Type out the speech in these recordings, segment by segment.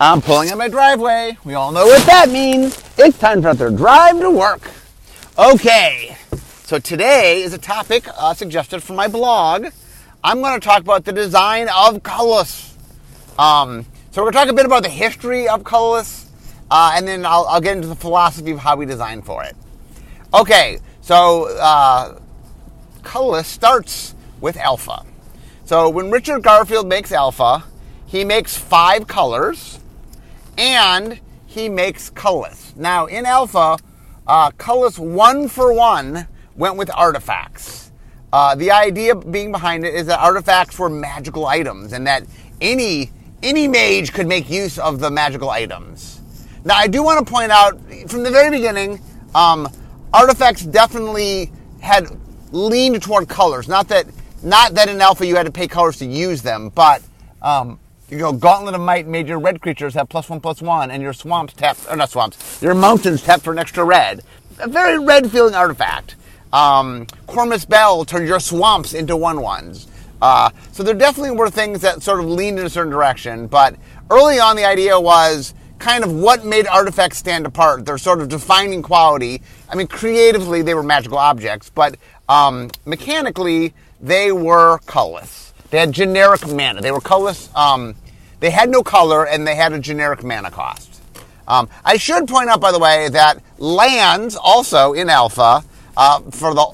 I'm pulling in my driveway. We all know what that means. It's time for another drive to work. Okay, so today is a topic uh, suggested from my blog. I'm going to talk about the design of colorless. Um, so we're going to talk a bit about the history of colorless, uh, and then I'll, I'll, get into the philosophy of how we design for it. Okay, so uh, starts with alpha. So when Richard Garfield makes alpha, he makes five colors and he makes colorless. Now, in alpha, uh, colorless one for one went with artifacts. Uh, the idea being behind it is that artifacts were magical items and that any any mage could make use of the magical items. Now, I do want to point out from the very beginning, um, artifacts definitely had leaned toward colors. Not that not that in alpha you had to pay colors to use them, but um, you know, Gauntlet of Might made your red creatures have plus one plus one, and your swamps tap, or not swamps, your mountains tap for an extra red. A very red feeling artifact. Um, Kormus Bell turned your swamps into one ones. Uh, so there definitely were things that sort of leaned in a certain direction, but early on the idea was kind of what made artifacts stand apart. Their sort of defining quality. I mean, creatively they were magical objects, but um, mechanically they were colorless. They had generic mana. They were colorless. Um, they had no color and they had a generic mana cost. Um, I should point out, by the way, that lands also in alpha uh, for the,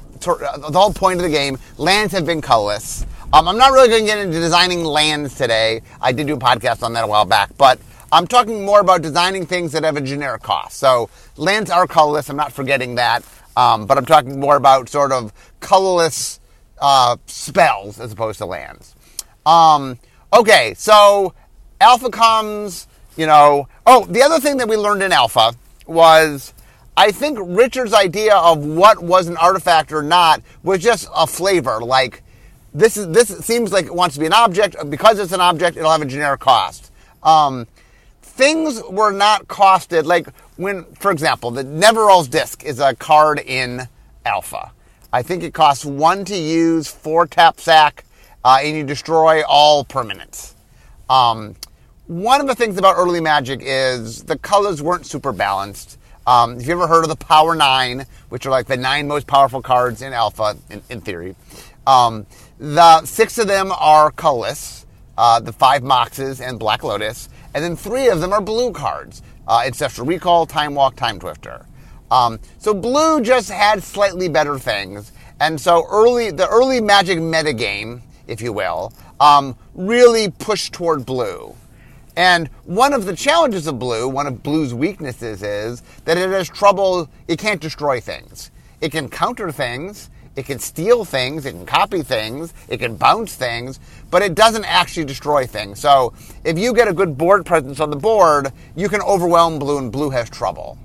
the whole point of the game. Lands have been colorless. Um, I'm not really going to get into designing lands today. I did do a podcast on that a while back, but I'm talking more about designing things that have a generic cost. So lands are colorless. I'm not forgetting that, um, but I'm talking more about sort of colorless uh, spells as opposed to lands. Um, okay, so Alpha comes, you know. Oh, the other thing that we learned in Alpha was I think Richard's idea of what was an artifact or not was just a flavor. Like this is this seems like it wants to be an object because it's an object. It'll have a generic cost. Um, things were not costed like when, for example, the Nevinyrral's disc is a card in Alpha. I think it costs one to use, four tap sack, uh, and you destroy all permanents. Um, one of the things about early Magic is the colors weren't super balanced. Um, if you ever heard of the Power Nine, which are like the nine most powerful cards in Alpha, in, in theory, um, the six of them are colorless, uh, the five Moxes and Black Lotus, and then three of them are blue cards: uh, Ancestral Recall, Time Walk, Timetwister. Um, so blue just had slightly better things. And so early, the early Magic metagame, if you will, um, really pushed toward blue. And one of the challenges of blue, one of blue's weaknesses is that it has trouble, it can't destroy things. It can counter things, it can steal things, it can copy things, it can bounce things, but it doesn't actually destroy things. So if you get a good board presence on the board, you can overwhelm blue and blue has trouble.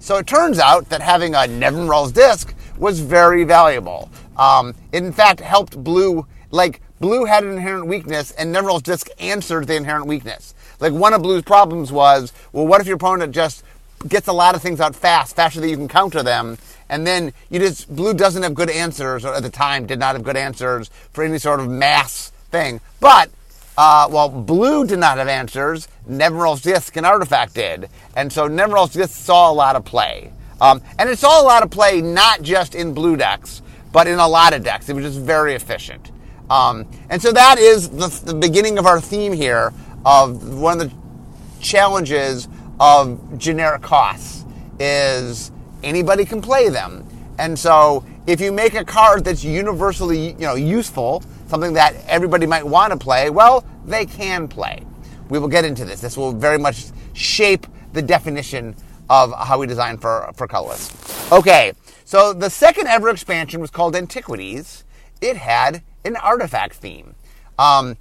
So it turns out that having a Nevinyrral's disc was very valuable. Um, it in fact helped Blue, like Blue had an inherent weakness and Nevinyrral's disc answered the inherent weakness. Like one of Blue's problems was, well, what if your opponent just gets a lot of things out fast, faster than you can counter them, and then you just Blue doesn't have good answers, or at the time did not have good answers for any sort of mass thing. But uh, well, Blue did not have answers. Nevinyrral's Disc and Artifact did. And so Nevinyrral's Disc saw a lot of play. Um, and it saw a lot of play not just in blue decks, but in a lot of decks. It was just very efficient. Um, and so that is the, the, beginning of our theme here of one of the challenges of generic costs is anybody can play them. And so if you make a card that's universally you know useful, something that everybody might want to play, well, they can play. We will get into this. This will very much shape the definition of how we design for, for colorless. Okay, so the second ever expansion was called Antiquities. It had an artifact theme. Um,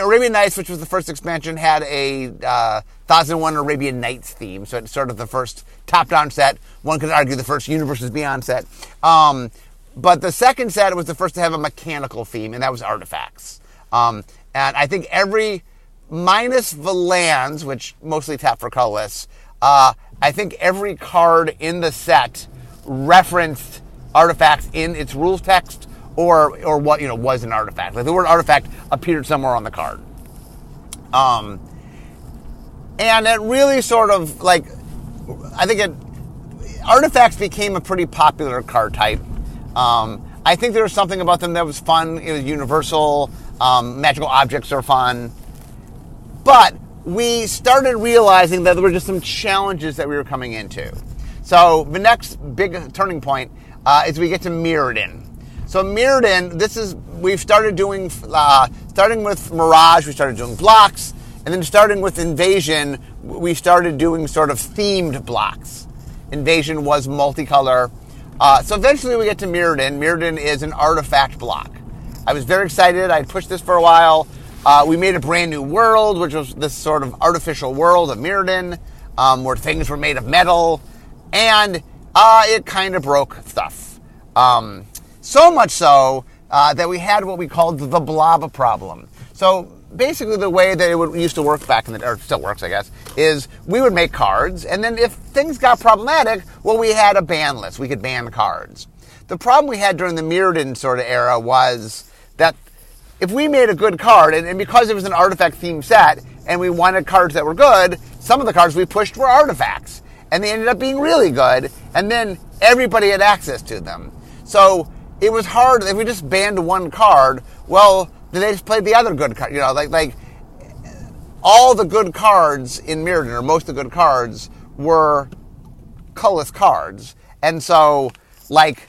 Arabian Nights, which was the first expansion, had a uh, 1001 Arabian Nights theme. So it's sort of the first top down set. One could argue the first Universes Beyond set. Um, but the second set was the first to have a mechanical theme, and that was artifacts. Um, and I think every, minus the lands, which mostly tap for colorless, uh, I think every card in the set referenced artifacts in its rules text or or what you know was an artifact. Like the word artifact appeared somewhere on the card. Um, and it really sort of like I think it artifacts became a pretty popular card type. Um, I think there was something about them that was fun. It was universal. Um, magical objects are fun, but we started realizing that there were just some challenges that we were coming into. So the next big turning point uh, is we get to Mirrodin. So Mirrodin, this is we've started doing uh, starting with Mirage, we started doing blocks, and then starting with Invasion, we started doing sort of themed blocks. Invasion was multicolor. Uh, so eventually we get to Mirrodin. Mirrodin is an artifact block. I was very excited. I pushed this for a while. Uh, we made a brand new world, which was this sort of artificial world of Mirrodin, um, where things were made of metal, and uh, it kind of broke stuff. Um, so much so uh, that we had what we called the blob problem. So basically the way that it would, used to work back in the, or still works, I guess, is we would make cards, and then if things got problematic, well, we had a ban list. We could ban cards. The problem we had during the Mirrodin sort of era was that if we made a good card, and, and because it was an artifact theme set, and we wanted cards that were good, some of the cards we pushed were artifacts, and they ended up being really good, and then everybody had access to them. So it was hard if we just banned one card. Well, they just played the other good card. You know, like like all the good cards in Mirrodin, or most of the good cards, were colorless cards, and so like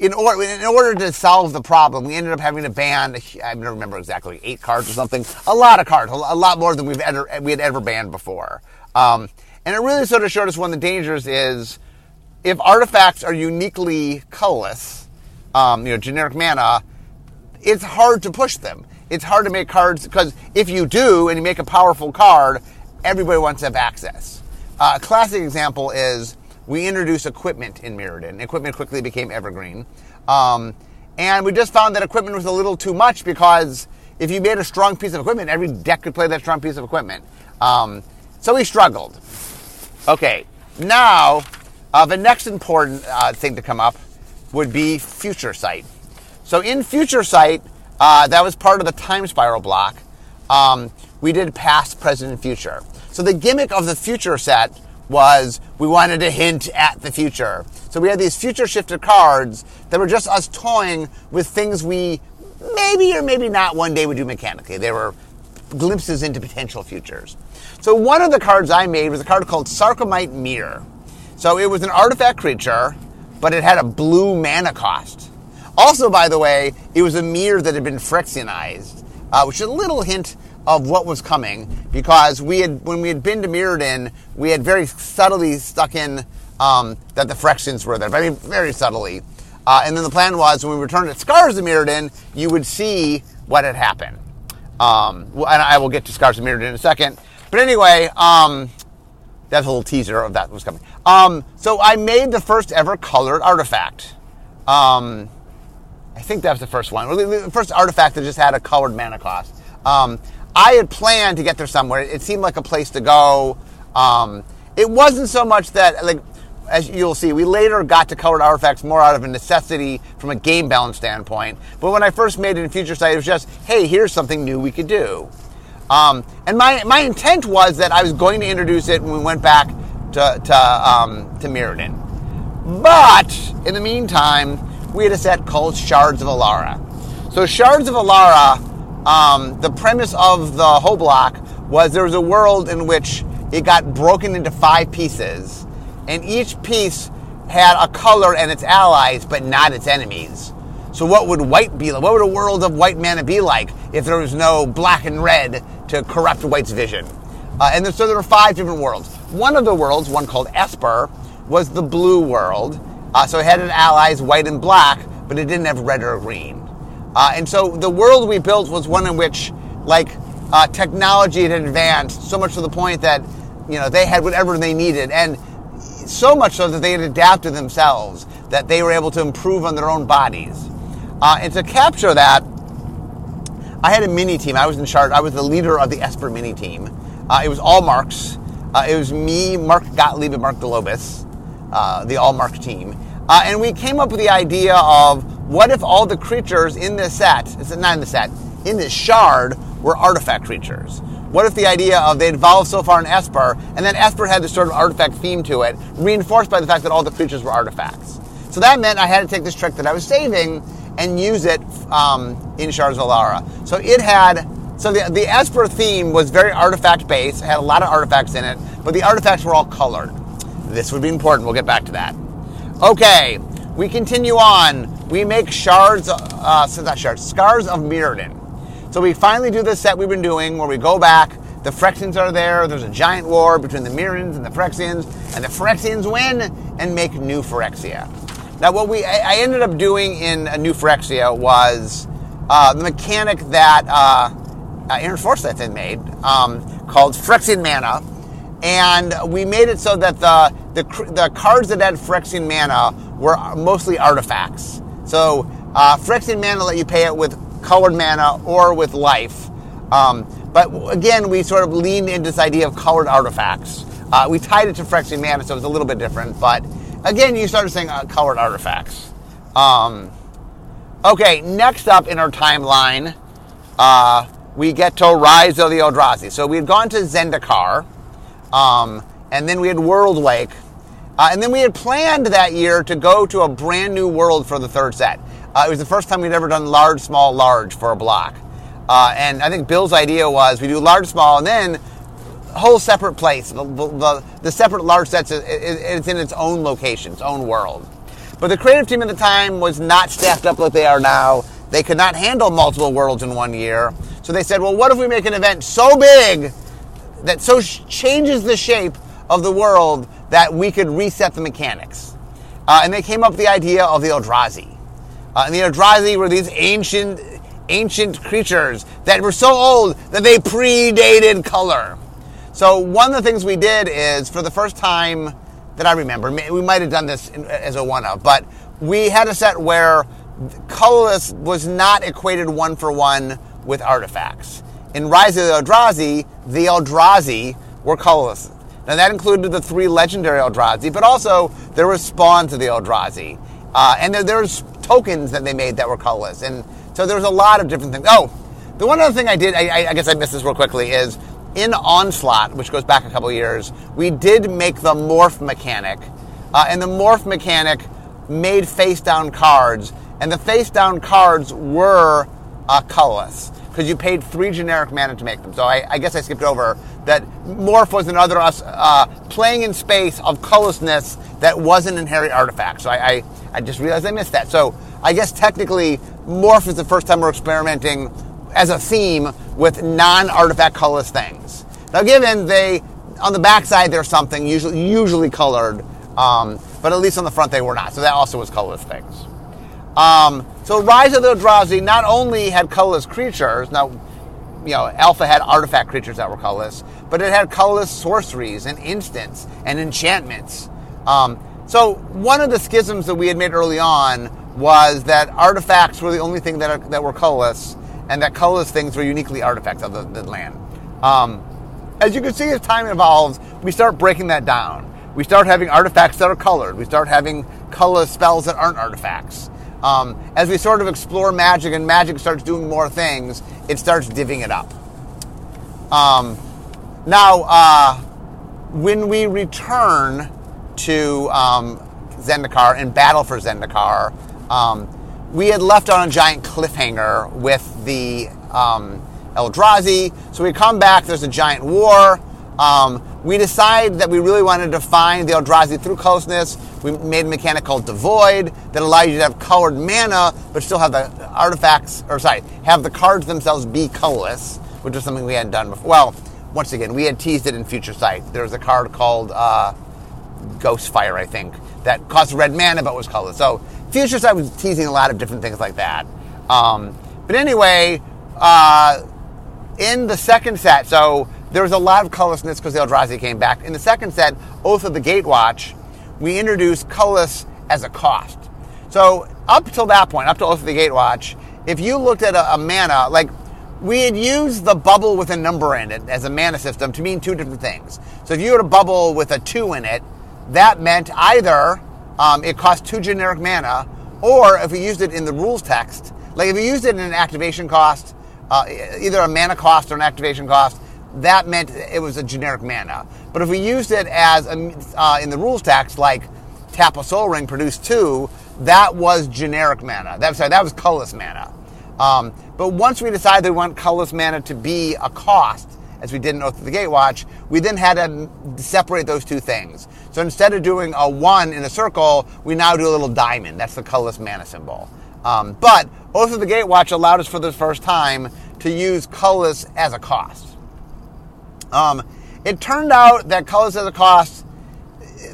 in order in order to solve the problem, we ended up having to ban. I don't remember exactly eight cards or something. A lot of cards, a lot more than we've ever we had ever banned before. Um, and it really sort of showed us one of the dangers is if artifacts are uniquely colorless, um, you know, generic mana it's hard to push them. It's hard to make cards because if you do and you make a powerful card, everybody wants to have access. Uh, a classic example is we introduced equipment in Mirrodin. Equipment quickly became evergreen. Um, and we just found that equipment was a little too much because if you made a strong piece of equipment, every deck could play that strong piece of equipment. Um, so we struggled. Okay, now uh, the next important uh, thing to come up would be future sight. So in Future Sight, uh, that was part of the time spiral block. Um, we did past, present, and future. So the gimmick of the future set was we wanted to hint at the future. So we had these future shifted cards that were just us toying with things we maybe or maybe not one day would do mechanically. They were glimpses into potential futures. So one of the cards I made was a card called Sarcomite Myr. So it was an artifact creature, but it had a blue mana cost. Also, by the way, it was a Myr that had been Phyrexianized, uh, which is a little hint of what was coming because we had when we had been to Mirrodin, we had very subtly stuck in um, that the Phyrexians were there. I mean, very subtly. Uh, and then the plan was when we returned at Scars of Mirrodin, you would see what had happened. Um, and I will get to Scars of Mirrodin in a second. But anyway, um, that's a little teaser of that was coming. Um, so I made the first ever colored artifact. Um, I think that was the first one. The first artifact that just had a colored mana cost. Um, I had planned to get there somewhere. It seemed like a place to go. Um, it wasn't so much that, like, as you'll see, we later got to colored artifacts more out of a necessity from a game balance standpoint. But when I first made it in Future Sight, it was just, hey, here's something new we could do. Um, and my, my intent was that I was going to introduce it when we went back to, to, um, to Mirrodin. But in the meantime, we had a set called Shards of Alara. So Shards of Alara, um, the premise of the whole block was there was a world in which it got broken into five pieces, and each piece had a color and its allies, but not its enemies. So what would white be like? What would a world of white mana be like if there was no black and red to corrupt white's vision? Uh, and so there were five different worlds. One of the worlds, one called Esper, was the blue world, uh, so it had an allies white and black, but it didn't have red or green. Uh, and so the world we built was one in which, like, uh, technology had advanced so much to the point that, you know, they had whatever they needed, and so much so that they had adapted themselves, that they were able to improve on their own bodies. Uh, and to capture that, I had a mini team. I was in charge. I was the leader of the Esper mini team. Uh, it was all Marks. Uh, it was me, Mark Gottlieb, and Mark Globus, the all Mark team. Uh, and we came up with the idea of what if all the creatures in this set, it's not in the set, in this shard, were artifact creatures. what if the idea of they evolved so far in Esper, and then Esper had this sort of artifact theme to it, reinforced by the fact that all the creatures were artifacts. So that meant I had to take this trick that I was saving and use it um, in of So it had, so the, the Esper theme was very artifact based, it had a lot of artifacts in it, but the artifacts were all colored. This would be important, we'll get back to that. Okay, we continue on. We make shards, uh, so not shards, scars of Mirrodin. So we finally do the set we've been doing where we go back, the Phyrexians are there, there's a giant war between the Mirrans and the Phyrexians, and the Phyrexians win and make new Phyrexia. Now, what we I ended up doing in a new Phyrexia was uh, the mechanic that uh, Aaron Forsythe had made um, called Phyrexian Mana, and we made it so that the, the the cards that had Phyrexian Mana were mostly artifacts. So uh, Phyrexian Mana let you pay it with colored mana or with life. Um, but again, we sort of leaned into this idea of colored artifacts. Uh, we tied it to Phyrexian Mana, so it was a little bit different. But again, you started saying uh, colored artifacts. Um, okay, next up in our timeline, uh, we get to Rise of the Eldrazi. So we had gone to Zendikar, um, and then we had Worldwake, uh, and then we had planned that year to go to a brand new world for the third set. Uh, it was the first time we'd ever done large, small, large for a block. Uh, and I think Bill's idea was we do large, small, and then whole separate place. The, the, the separate large sets, it, it, it's in its own location, its own world. But the creative team at the time was not staffed up like they are now. They could not handle multiple worlds in one year. So they said, well, what if we make an event so big that so changes the shape of the world that we could reset the mechanics? Uh, and they came up with the idea of the Eldrazi. Uh, and the Eldrazi were these ancient, ancient creatures that were so old that they predated color. So one of the things we did is, for the first time that I remember, we might have done this as a one-of, but we had a set where colorless was not equated one for one with artifacts. In Rise of the Eldrazi, the Eldrazi were colorless. Now that included the three legendary Eldrazi, but also there were spawns of the Eldrazi. Uh, and there, there tokens that they made that were colorless. And so there was a lot of different things. Oh, the one other thing I did, I, I guess I missed this real quickly, is in Onslaught, which goes back a couple years, we did make the morph mechanic. Uh, and the morph mechanic made face down cards. And the face down cards were uh, colorless because you paid three generic mana to make them. So I, I, guess I skipped over that morph was another uh, playing in space of colorlessness that wasn't an inherent artifact. So I, I, I just realized I missed that. So I guess technically morph is the first time we're experimenting as a theme with non-artifact colorless things. Now, given they on the backside there's something usually usually colored, um, but at least on the front they were not. So that also was colorless things. Um, so Rise of the Eldrazi not only had colorless creatures. Now, you know, Alpha had artifact creatures that were colorless, but it had colorless sorceries and instants and enchantments. Um, so one of the schisms that we had made early on was that artifacts were the only thing that, are, that were colorless, and that colorless things were uniquely artifacts of the, the land. Um, as you can see, as time evolves, we start breaking that down. We start having artifacts that are colored. We start having colorless spells that aren't artifacts. Um, as we sort of explore magic and magic starts doing more things, it starts divvying it up. Um, now, uh, when we return to um, Zendikar and battle for Zendikar, um, we had left on a giant cliffhanger with the um, Eldrazi. So we come back, there's a giant war. Um, we decide that we really wanted to find the Eldrazi through closeness. We made a mechanic called Devoid that allowed you to have colored mana, but still have the artifacts, or sorry, have the cards themselves be colorless, which is something we hadn't done before. Well, once again, we had teased it in Future Sight. There was a card called uh, Ghostfire, I think, that cost red mana but was colorless. So Future Sight was teasing a lot of different things like that. Um, but anyway, uh, in the second set, so there was a lot of colorlessness because Eldrazi came back. In the second set, Oath of the Gatewatch, we introduced colorless as a cost. So up till that point, up to Oath of the Gatewatch, if you looked at a, a mana, like we had used the bubble with a number in it as a mana system to mean two different things. So if you had a bubble with a two in it, that meant either um, it cost two generic mana, or if we used it in the rules text, like if you used it in an activation cost, uh, either a mana cost or an activation cost, that meant it was a generic mana. But if we used it as a, uh, in the rules text, like tap a Sol Ring, produce two, that was generic mana. That, sorry, that was colorless mana. Um, but once we decided we want colorless mana to be a cost, as we did in Oath of the Gatewatch, we then had to separate those two things. So instead of doing a one in a circle, we now do a little diamond. That's the colorless mana symbol. Um, but Oath of the Gatewatch allowed us for the first time to use colorless as a cost. Um, it turned out that colorless as a cost,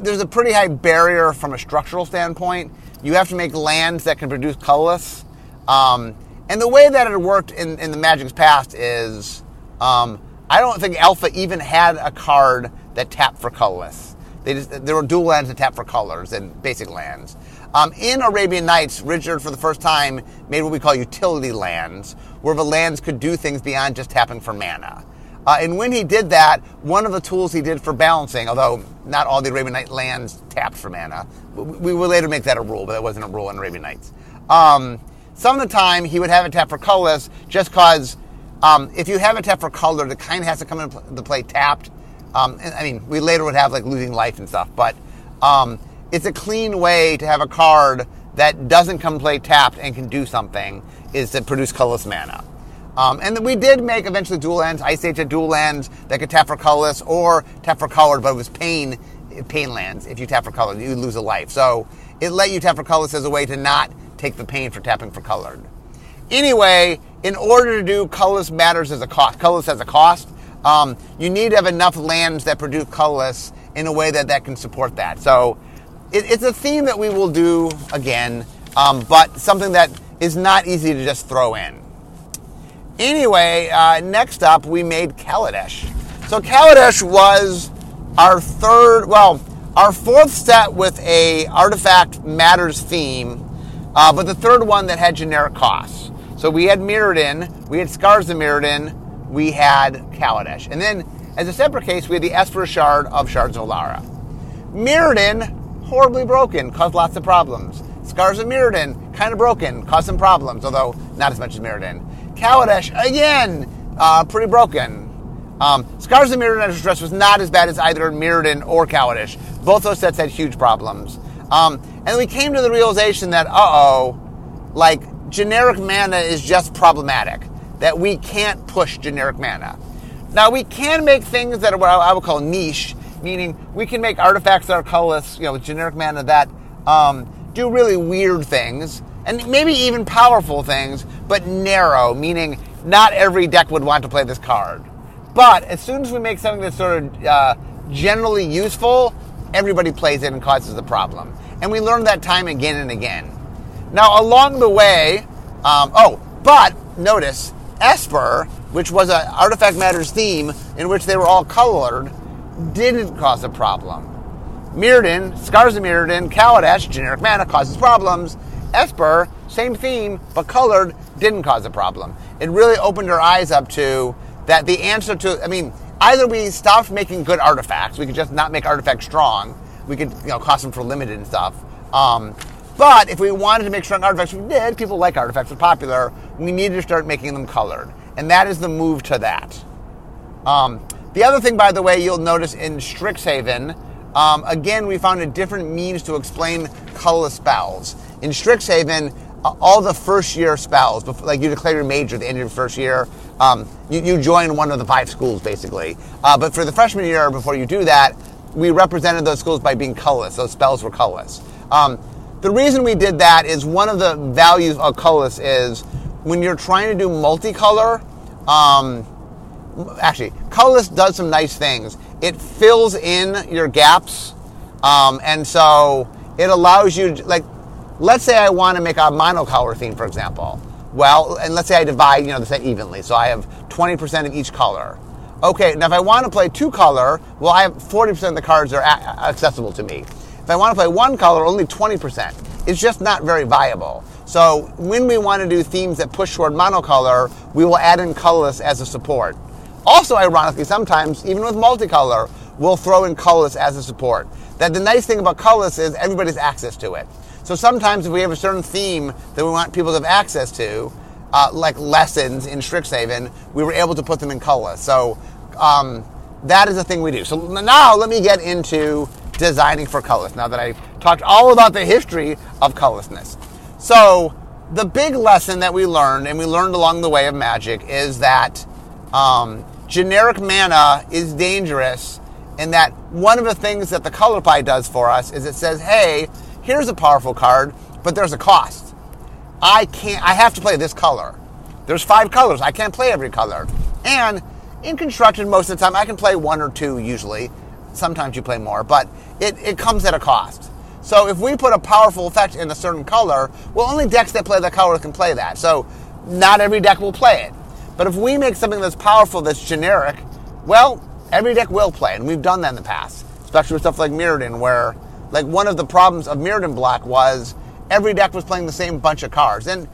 there's a pretty high barrier from a structural standpoint. You have to make lands that can produce colorless. Um, and the way that it worked in, in the Magic's past is um, I don't think Alpha even had a card that tapped for colorless. They just, there were dual lands that tap for colors and basic lands. Um, in Arabian Nights, Richard, for the first time, made what we call utility lands, where the lands could do things beyond just tapping for mana. Uh, and when he did that, one of the tools he did for balancing, although not all the Arabian Night lands tapped for mana, we will later make that a rule, but it wasn't a rule in Arabian Nights. Um, some of the time, he would have it tap for colorless just because um, if you have a tap for color, the kind has to come into the play tapped. Um, I mean, we later would have like losing life and stuff, but um, it's a clean way to have a card that doesn't come play tapped and can do something is to produce colorless mana. Um, and we did make eventually dual lands. Ice Age had dual lands that could tap for colorless or tap for colored, but it was pain pain lands. If you tap for colored, you lose a life. So it let you tap for colorless as a way to not take the pain for tapping for colored. Anyway, in order to do colorless matters as a cost, colorless as a cost, um, you need to have enough lands that produce colorless in a way that that can support that. So it, it's a theme that we will do again, um, but something that is not easy to just throw in. Anyway, uh, next up, we made Kaladesh. So Kaladesh was our third, well, our fourth set with a artifact matters theme, uh, but the third one that had generic costs. So we had Mirrodin, we had Scars of Mirrodin, we had Kaladesh. And then, as a separate case, we had the Esper Shard of Shards of. Mirrodin, horribly broken, caused lots of problems. Scars of Mirrodin, kind of broken, caused some problems, although not as much as Mirrodin. Kaladesh, again, uh, pretty broken. Um, Scars of Mirrodin Stress was not as bad as either Mirrodin or Kaladesh. Both those sets had huge problems. Um, and we came to the realization that, uh oh, like, generic mana is just problematic. That we can't push generic mana. Now, we can make things that are what I would call niche, meaning we can make artifacts that are colorless, you know, generic mana that um, do really weird things and maybe even powerful things, but narrow, meaning not every deck would want to play this card. But as soon as we make something that's sort of uh, generally useful, everybody plays it and causes a problem. And we learn that time again and again. Now, along the way, um, oh, but notice Esper, which was an Artifact Matters theme in which they were all colored, didn't cause a problem. Mirrodin, Scars of Mirrodin, Kaladesh, generic mana causes problems. Esper, same theme, but colored, didn't cause a problem. It really opened our eyes up to that the answer to, I mean, either we stopped making good artifacts, we could just not make artifacts strong, we could, you know, cost them for limited and stuff. Um, but if we wanted to make strong artifacts, we did. People like artifacts, they're popular. We needed to start making them colored. And that is the move to that. Um, the other thing, by the way, you'll notice in Strixhaven, um, again, we found a different means to explain colorless spells. In Strixhaven, uh, all the first year spells, like you declare your major at the end of your first year, um, you, you, join one of the five schools basically. Uh, but for the freshman year, before you do that, we represented those schools by being colorless. Those spells were colorless. Um, the reason we did that is one of the values of colorless is when you're trying to do multicolor. Um, actually, colorless does some nice things. It fills in your gaps, um, and so it allows you like Let's say I want to make a monocolor theme, for example. Well, and let's say I divide, you know, the set evenly. So I have 20% of each color. Okay, now if I want to play two color, well, I have 40% of the cards are accessible to me. If I want to play one color, only 20%. It's just not very viable. So when we want to do themes that push toward monocolor, we will add in colorless as a support. Also, ironically, sometimes, even with multicolor, we'll throw in colorless as a support. That the nice thing about colorless is everybody's access to it. So sometimes if we have a certain theme that we want people to have access to, uh, like lessons in Strixhaven, we were able to put them in color. So um, that is a thing we do. So now let me get into designing for colorless. Now that I talked all about the history of colorlessness. So the big lesson that we learned, and we learned along the way of magic, is that um, generic mana is dangerous in that one of the things that the color pie does for us is it says, hey, here's a powerful card, but there's a cost. I can't, I have to play this color. There's five colors. I can't play every color. And in construction, most of the time, I can play one or two usually. Sometimes you play more, but it, it comes at a cost. So if we put a powerful effect in a certain color, well, only decks that play that color can play that. So not every deck will play it. But if we make something that's powerful, that's generic, well, every deck will play, and we've done that in the past, especially with stuff like Mirrodin, where like one of the problems of Mirrodin Black was every deck was playing the same bunch of cards. And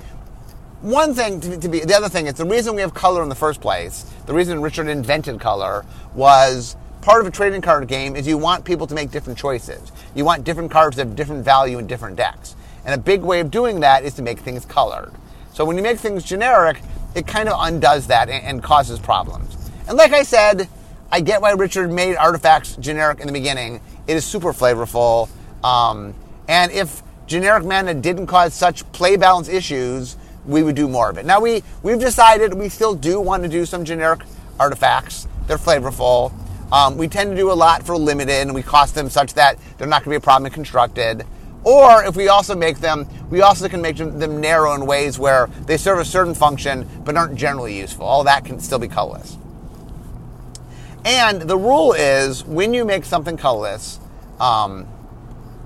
one thing to, to be, the other thing is the reason we have color in the first place, the reason Richard invented color was part of a trading card game is you want people to make different choices. You want different cards that have different value in different decks. And a big way of doing that is to make things colored. So when you make things generic, it kind of undoes that and, and causes problems. And like I said, I get why Richard made artifacts generic in the beginning. It is super flavorful. Um, and if generic mana didn't cause such play balance issues, we would do more of it. Now we we've decided we still do want to do some generic artifacts. They're flavorful. Um, we tend to do a lot for limited, and we cost them such that they're not going to be a problem in constructed. Or if we also make them, we also can make them, narrow in ways where they serve a certain function but aren't generally useful. All that can still be colorless. And the rule is when you make something colorless, um,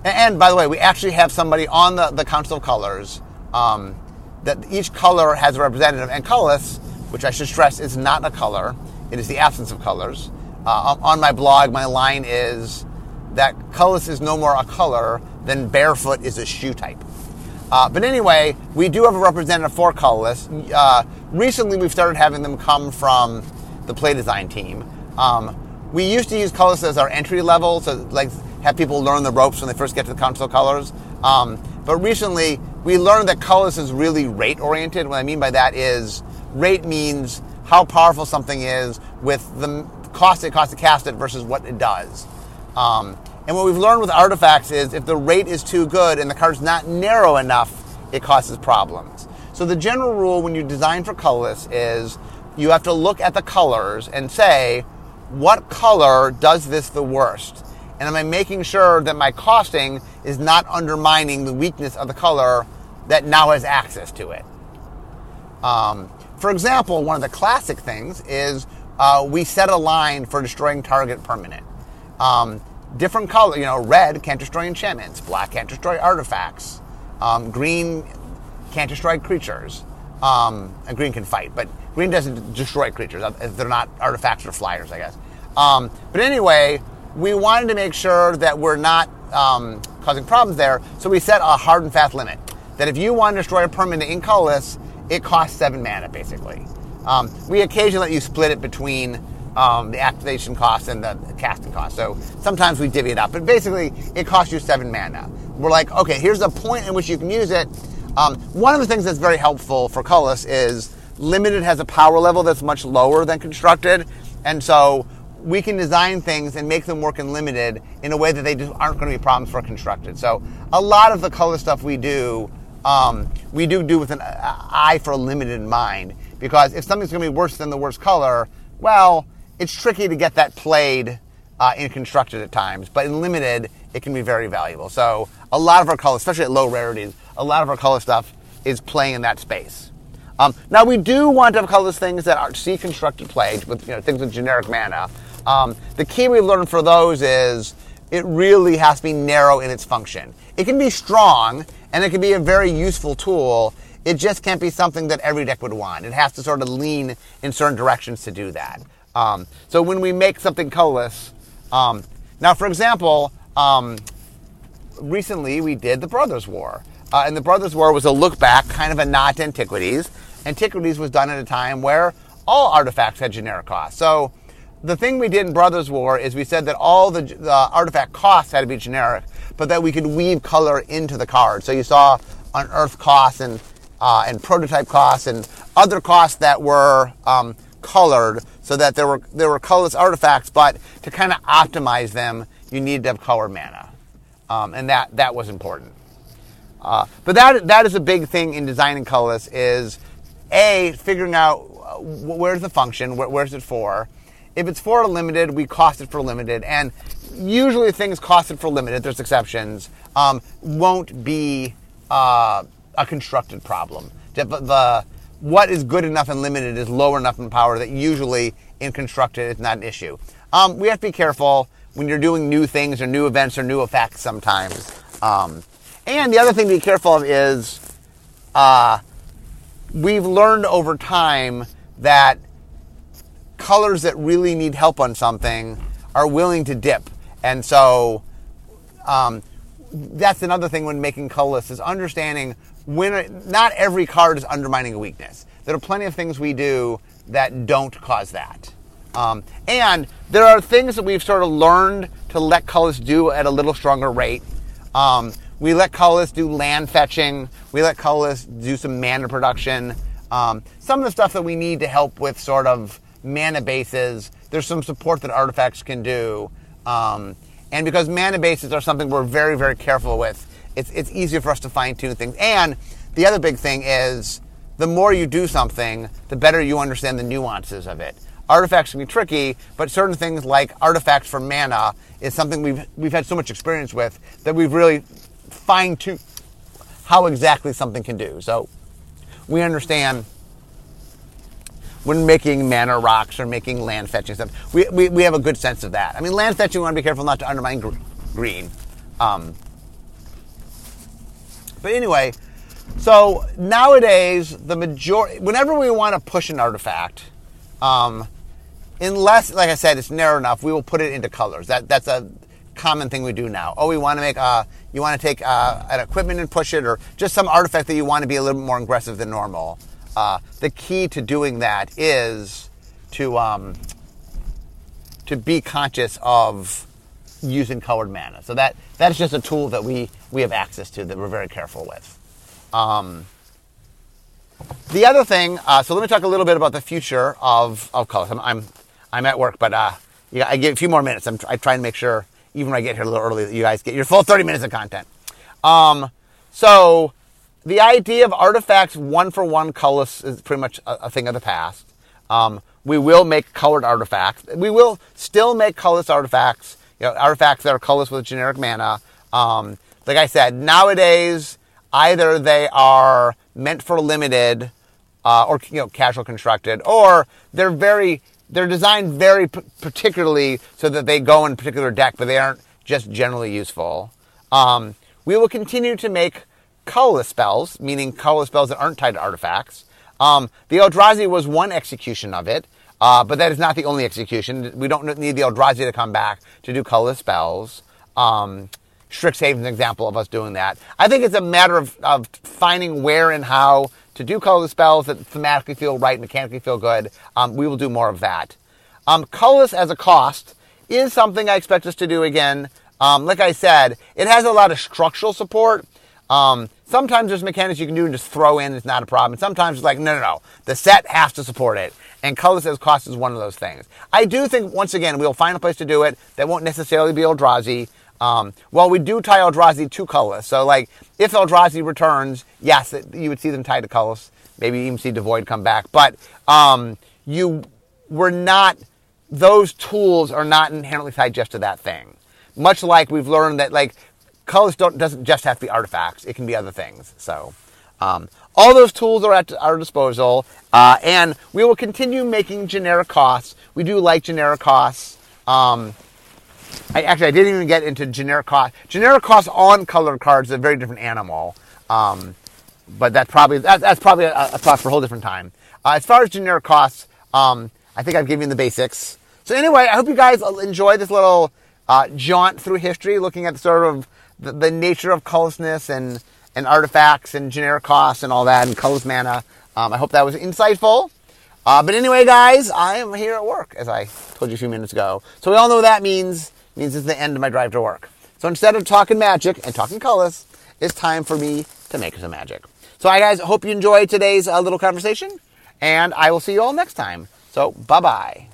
and, by the way, we actually have somebody on the, the Council of Colors um, that each color has a representative. And colorless, which I should stress, is not a color, it is the absence of colors. Uh, on my blog, my line is that colorless is no more a color than barefoot is a shoe type. Uh, but anyway, we do have a representative for colorless. Uh, recently, we've started having them come from the play design team. Um, we used to use colorless as our entry level, so like have people learn the ropes when they first get to the console colors. Um, but recently, we learned that colorless is really rate oriented. What I mean by that is rate means how powerful something is with the cost it costs to cast it versus what it does. Um, and what we've learned with artifacts is if the rate is too good and the card's not narrow enough, it causes problems. So the general rule when you design for colorless is you have to look at the colors and say, what color does this the worst? And am I making sure that my costing is not undermining the weakness of the color that now has access to it? Um, for example, one of the classic things is uh, we set a line for destroying target permanent. Um, different color, you know, red can't destroy enchantments, black can't destroy artifacts, um, green can't destroy creatures. Um, and green can fight, but green doesn't destroy creatures. Uh, they're not artifacts or flyers, I guess. Um, but anyway, we wanted to make sure that we're not um, causing problems there, so we set a hard and fast limit. That if you want to destroy a permanent in colorless, it costs seven mana, basically. Um, we occasionally let you split it between um, the activation cost and the casting cost. So sometimes we divvy it up, but basically it costs you seven mana. We're like, okay, here's the point in which you can use it. Um, one of the things that's very helpful for colorless is limited has a power level that's much lower than constructed, and so we can design things and make them work in limited in a way that they just aren't going to be problems for constructed. So a lot of the color stuff we do, um, we do do with an eye for a limited mind. Because if something's going to be worse than the worst color, well, it's tricky to get that played uh, in constructed at times. But in limited, it can be very valuable. So a lot of our color, especially at low rarities, a lot of our color stuff is playing in that space. Um, now we do want to have colors things that are see constructed play with you know, things with generic mana. Um, the key we've learned for those is it really has to be narrow in its function. It can be strong and it can be a very useful tool it just can't be something that every deck would want. It has to sort of lean in certain directions to do that. Um, so when we make something colorless, um, now for example, um, recently we did the Brothers War. Uh, and the Brothers War was a look back, kind of a nod to Antiquities. Antiquities was done at a time where all artifacts had generic costs. So the thing we did in Brothers War is we said that all the, the artifact costs had to be generic, but that we could weave color into the card. So you saw unearth costs and uh, and prototype costs and other costs that were um, colored so that there were there were colorless artifacts, but to kind of optimize them, you needed to have color mana, um, and that that was important. Uh, but that that is a big thing in designing colorless is a figuring out uh, where's the function, where, where's it for. If it's for a limited, we cost it for limited, and usually things costed for limited. There's exceptions. Um, won't be uh, a constructed problem. The, the what is good enough and limited is lower enough in power that usually in constructed it's not an issue. Um, we have to be careful when you're doing new things or new events or new effects sometimes. Um, and the other thing to be careful of is uh, we've learned over time that colors that really need help on something are willing to dip. And so um, that's another thing when making colorless is understanding when not every card is undermining a weakness. There are plenty of things we do that don't cause that. Um, and there are things that we've sort of learned to let colors do at a little stronger rate. Um, we let colors do land fetching. We let colors do some mana production. Um, some of the stuff that we need to help with sort of mana bases, there's some support that artifacts can do. Um, and because mana bases are something we're very, very careful with, it's, it's easier for us to fine tune things. And the other big thing is the more you do something, the better you understand the nuances of it. Artifacts can be tricky, but certain things like artifacts for mana is something we've, we've had so much experience with that we've really fine tuned how exactly something can do. So we understand when making mana rocks or making land fetching stuff, we, we, we have a good sense of that. I mean, land fetching, we want to be careful not to undermine gr- green. Um, but anyway, so nowadays, the majority, whenever we want to push an artifact, um, unless, like I said, it's narrow enough, we will put it into colors. That that's a common thing we do now. Oh, we want to make a, you want to take uh, an equipment and push it, or just some artifact that you want to be a little bit more aggressive than normal. Uh, the key to doing that is to um, to be conscious of using colored mana. So that that's just a tool that we we have access to that we're very careful with. Um, the other thing, uh, so let me talk a little bit about the future of of colors. I'm I'm, I'm at work, but uh, yeah, I get a few more minutes. I'm I try and make sure even when I get here a little early that you guys get your full 30 minutes of content. Um, so the idea of artifacts one for one colorless is pretty much a, a thing of the past. Um, we will make colored artifacts. We will still make colorless artifacts you know, artifacts that are colorless with generic mana. Um, like I said, nowadays either they are meant for limited uh, or you know casual constructed, or they're very they're designed very p- particularly so that they go in particular deck, but they aren't just generally useful. Um, we will continue to make colorless spells, meaning colorless spells that aren't tied to artifacts. Um, the Eldrazi was one execution of it. Uh, but that is not the only execution. We don't need the Eldrazi to come back to do colorless spells. Um, Strixhaven is an example of us doing that. I think it's a matter of, of finding where and how to do colorless spells that thematically feel right, mechanically feel good. Um, we will do more of that. Um, colorless as a cost is something I expect us to do again. Um, like I said, it has a lot of structural support. Um, sometimes there's mechanics you can do and just throw in, it's not a problem. Sometimes it's like, no, no, no, the set has to support it. And colorless says cost is one of those things. I do think, once again, we'll find a place to do it that won't necessarily be Eldrazi. Um, well, we do tie Eldrazi to colorless. So, like, if Eldrazi returns, yes, it, you would see them tied to colorless. Maybe even see Devoid come back. But um, you were not, those tools are not inherently tied just to that thing. Much like we've learned that, like, colors don't, doesn't just have to be artifacts, it can be other things. So, um, all those tools are at our disposal, uh, and we will continue making generic costs. We do like generic costs. Um, I actually I didn't even get into generic cost. Generic costs on colored cards is a very different animal. Um, but that's probably that, that's probably a, a, talk for a whole different time. Uh, as far as generic costs, um, I think I've given you the basics. So anyway, I hope you guys enjoy this little uh, jaunt through history, looking at the sort of the, the nature of colorlessness and and artifacts and generic costs and all that and colors mana. Um, I hope that was insightful. Uh, but anyway, guys, I am here at work, as I told you a few minutes ago. So we all know what that means. It means it's the end of my drive to work. So instead of talking magic and talking colors, it's time for me to make some magic. So I guys hope you enjoyed today's uh, little conversation, and I will see you all next time. So bye bye.